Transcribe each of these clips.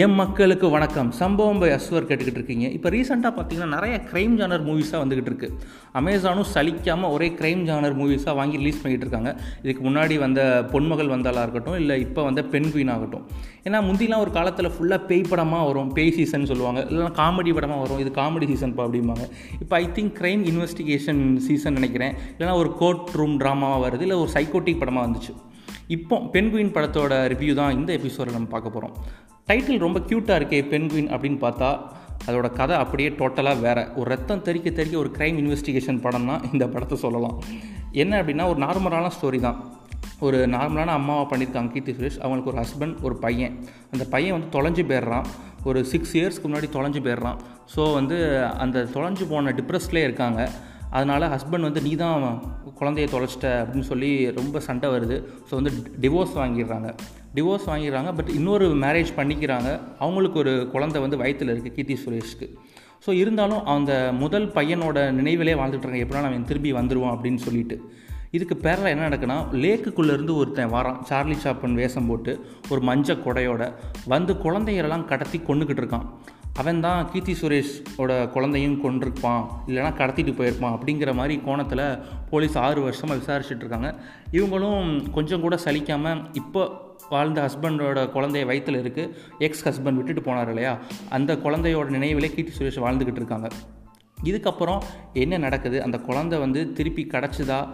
M மக்களுக்கு வணக்கம். சம்பவம் பை அஸ்வர் கேட்டுக்கிட்டு இருக்கீங்க. இப்போ ரீசெண்டாக பார்த்தீங்கன்னா நிறைய க்ரைம் ஜானர் மூவிஸாக வந்துக்கிட்டு இருக்குது அமேசானும் சலிக்காமல் ஒரே க்ரைம் ஜானர் மூவிஸாக வாங்கி ரிலீஸ் பண்ணிகிட்டு இருக்காங்க. இதுக்கு முன்னாடி வந்த பொன்மகள் வந்தாலாக இருக்கட்டும் இல்லை இப்போ வந்த பெண் குயின் ஆகட்டும். ஏன்னா முந்திலாம் ஒரு காலத்தில் ஃபுல்லாக பேய் படமாக வரும் பேய் சீசன் சொல்லுவாங்க. இல்லைனா காமெடி படமாக வரும். இது காமெடி சீசன் அப்படிம்பாங்க. இப்போ I think crime investigation season நினைக்கிறேன். இல்லைனா ஒரு கோர்ட் ரூம் ட்ராமாவாக வருது. இல்லை ஒரு சைக்கோட்டிக் படமாக வந்துச்சு. இப்போ பென்குயின் படத்தோட ரிவ்யூ தான் இந்த எபிசோடில் நம்ம பார்க்க போகிறோம் டைட்டில் ரொம்ப க்யூட்டாக இருக்கே பென்குயின் அப்படின்னு பார்த்தா அதோட கதை அப்படியே டோட்டலாக வேறு. ஒரு ரத்தம் தெறிக்க தெறிக்க ஒரு க்ரைம் இன்வெஸ்டிகேஷன் படம்னா இந்த படத்தை சொல்லலாம். என்ன அப்படின்னா ஒரு நார்மலான ஸ்டோரி தான். ஒரு நார்மலான அம்மாவை பண்ணியிருக்காங்க கீர்த்தி சுரேஷ். அவங்களுக்கு ஒரு ஹஸ்பண்ட் ஒரு பையன். அந்த பையன் வந்து தொலைஞ்சு போயிடுறான். ஒரு சிக்ஸ் இயர்ஸ்க்கு முன்னாடி தொலைஞ்சு போயிடுறான். ஸோ வந்து அந்த தொலைஞ்சு போன டிப்ரெஸ்லேயே இருக்காங்க. அதனால் ஹஸ்பண்ட் வந்து நீ தான் குழந்தைய தொலைச்சிட்ட அப்படின்னு சொல்லி ரொம்ப சண்டை வருது. ஸோ வந்து டிவோர்ஸ் வாங்கிடுறாங்க. டிவோர்ஸ் வாங்கிடுறாங்க பட் இன்னொரு மேரேஜ் பண்ணிக்கிறாங்க. அவங்களுக்கு ஒரு குழந்தை வந்து வயிற்றில் இருக்குது கீர்த்தி சுரேஷ்க்கு. ஸோ இருந்தாலும் அந்த முதல் பையனோட நினைவிலே வாழ்ந்துட்டுருங்க எப்படின்னா அவன் திரும்பி வந்துடுவோம் அப்படின்னு சொல்லிட்டு. இதுக்கு பேரில் என்ன நடக்குன்னா லேக்குக்குள்ளேருந்து ஒருத்தன் வரான். சார்லி சாப்பன் வேஷம் போட்டு ஒரு மஞ்சள் கொடையோட வந்து குழந்தைகளெல்லாம் கடத்தி கொண்டுக்கிட்டு இருக்கான். அவன் தான் கீர்த்தி சுரேஷோட குழந்தையும் கொண்டிருப்பான் இல்லைனா கடத்திட்டு போயிருப்பான் அப்படிங்கிற மாதிரி கோணத்தில் போலீஸ் ஆறு வருஷமாக விசாரிச்சுட்டு இருக்காங்க. இவங்களும் கொஞ்சம் கூட சலிக்காமல் இப்போ வாழ்ந்த ஹஸ்பண்டோட குழந்தைய வயிற்றில் இருக்குது எக்ஸ் ஹஸ்பண்ட் விட்டுட்டு போனார் இல்லையா? அந்த குழந்தையோட நினைவிலே கீர்த்தி சுரேஷ் வாழ்ந்துக்கிட்டு இருக்காங்க. இதுக்கப்புறம் என்ன நடக்குது? அந்த குழந்தை வந்து திருப்பி கிடச்சிதா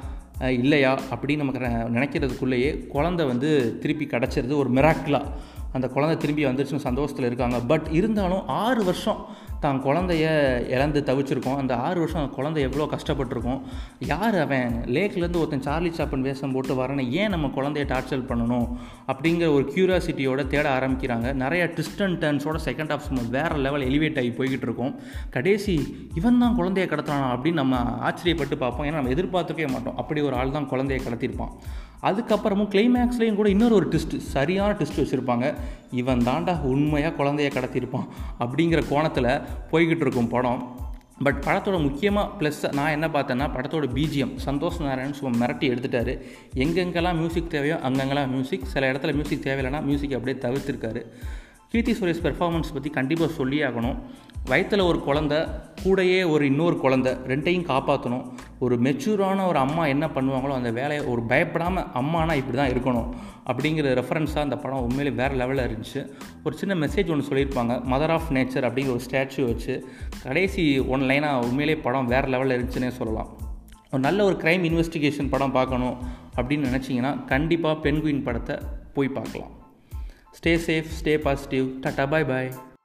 இல்லையா? அப்படின்னு நமக்கு நினைக்கிறதுக்குள்ளேயே குழந்தை வந்து திருப்பி கிடச்சிருது ஒரு மிராக்கிளாக அந்த குழந்தை திரும்பி வந்துருச்சுன்னு சந்தோஷத்தில் இருக்காங்க. பட் இருந்தாலும் ஆறு வருஷம் தான் குழந்தைய இழந்து தவிச்சிருக்கோம். அந்த ஆறு வருஷம் அந்த குழந்தை எவ்வளோ கஷ்டப்பட்டிருக்கோம்? யார் அவன்? லேக்லேருந்து ஒருத்தன் சார்லி சாப்பன் வேஷம் போட்டு வரேன்னு ஏன் நம்ம குழந்தைய டார்ச்சர் பண்ணணும்? அப்படிங்கிற ஒரு க்யூரியாசிட்டியோட தேட ஆரம்பிக்கிறாங்க. நிறைய ட்விஸ்ட் அண்ட் டர்ன்ஸோட செகண்ட் ஆஃப் வேறு லெவல் எலிவேட் ஆகி போய்கிட்டு இருக்கோம் கடைசி இவன் தான் குழந்தைய கடத்துறானா? அப்படின்னு நம்ம ஆச்சரியப்பட்டு பார்ப்போம். ஏன்னா நம்ம எதிர்பார்த்துக்கவே மாட்டோம். அப்படி ஒரு ஆள் தான் குழந்தைய கடத்திருப்பான் அதுக்கப்புறமும் கிளைமேக்ஸ்லேயும் கூட இன்னொரு ஒரு ட்விஸ்ட் சரியான ட்விஸ்ட் வச்சுருப்பாங்க. இவன் தாண்டா உண்மையாக குழந்தைய கடத்தியிருப்பான் அப்படிங்கிற கோணத்தில் போய்கிட்டு இருக்கும் படம். பட் படத்தோட முக்கியமாக ப்ளஸ் நான் என்ன பார்த்தேன்னா படத்தோட பிஜிஎம் சந்தோஷ் நாராயணன் சும்மா மிரட்டி எடுத்துட்டாரு. எங்கெங்கெல்லாம் மியூசிக் தேவையோ அங்கங்கெல்லாம் மியூசிக் சில இடத்துல மியூசிக் தேவையில்லைனா மியூசிக் அப்படியே தவிர்த்துருக்காரு. கீர்த்தி சுரேஷ் பெர்ஃபார்மன்ஸ் பற்றி கண்டிப்பாக சொல்லி ஆகணும். வயிற்றில் ஒரு குழந்த கூடையே ஒரு இன்னொரு குழந்த ரெண்டையும் காப்பாற்றணும் ஒரு மெச்சூரான ஒரு அம்மா என்ன பண்ணுவாங்களோ அந்த வேலையை ஒரு பயப்படாமல் அம்மானா இப்படி தான் இருக்கணும். அப்படிங்கிற ரெஃபரன்ஸாக அந்த படம் உண்மையிலே வேறு லெவலில் இருந்துச்சு. ஒரு சின்ன மெசேஜ் ஒன்று சொல்லியிருப்பாங்க மதர் ஆஃப் நேச்சர் அப்படிங்கிற ஒரு ஸ்டாச்சு வச்சு கடைசி ஒன் லைனாக உண்மையிலே படம் வேறு லெவலில் இருந்துச்சுன்னே சொல்லலாம். ஒரு நல்ல ஒரு க்ரைம் இன்வெஸ்டிகேஷன் படம் பார்க்கணும் அப்படின்னு நினச்சிங்கன்னா கண்டிப்பாக பென்குயின் படத்தை போய் பார்க்கலாம். Stay safe, stay positive. Tata, bye bye.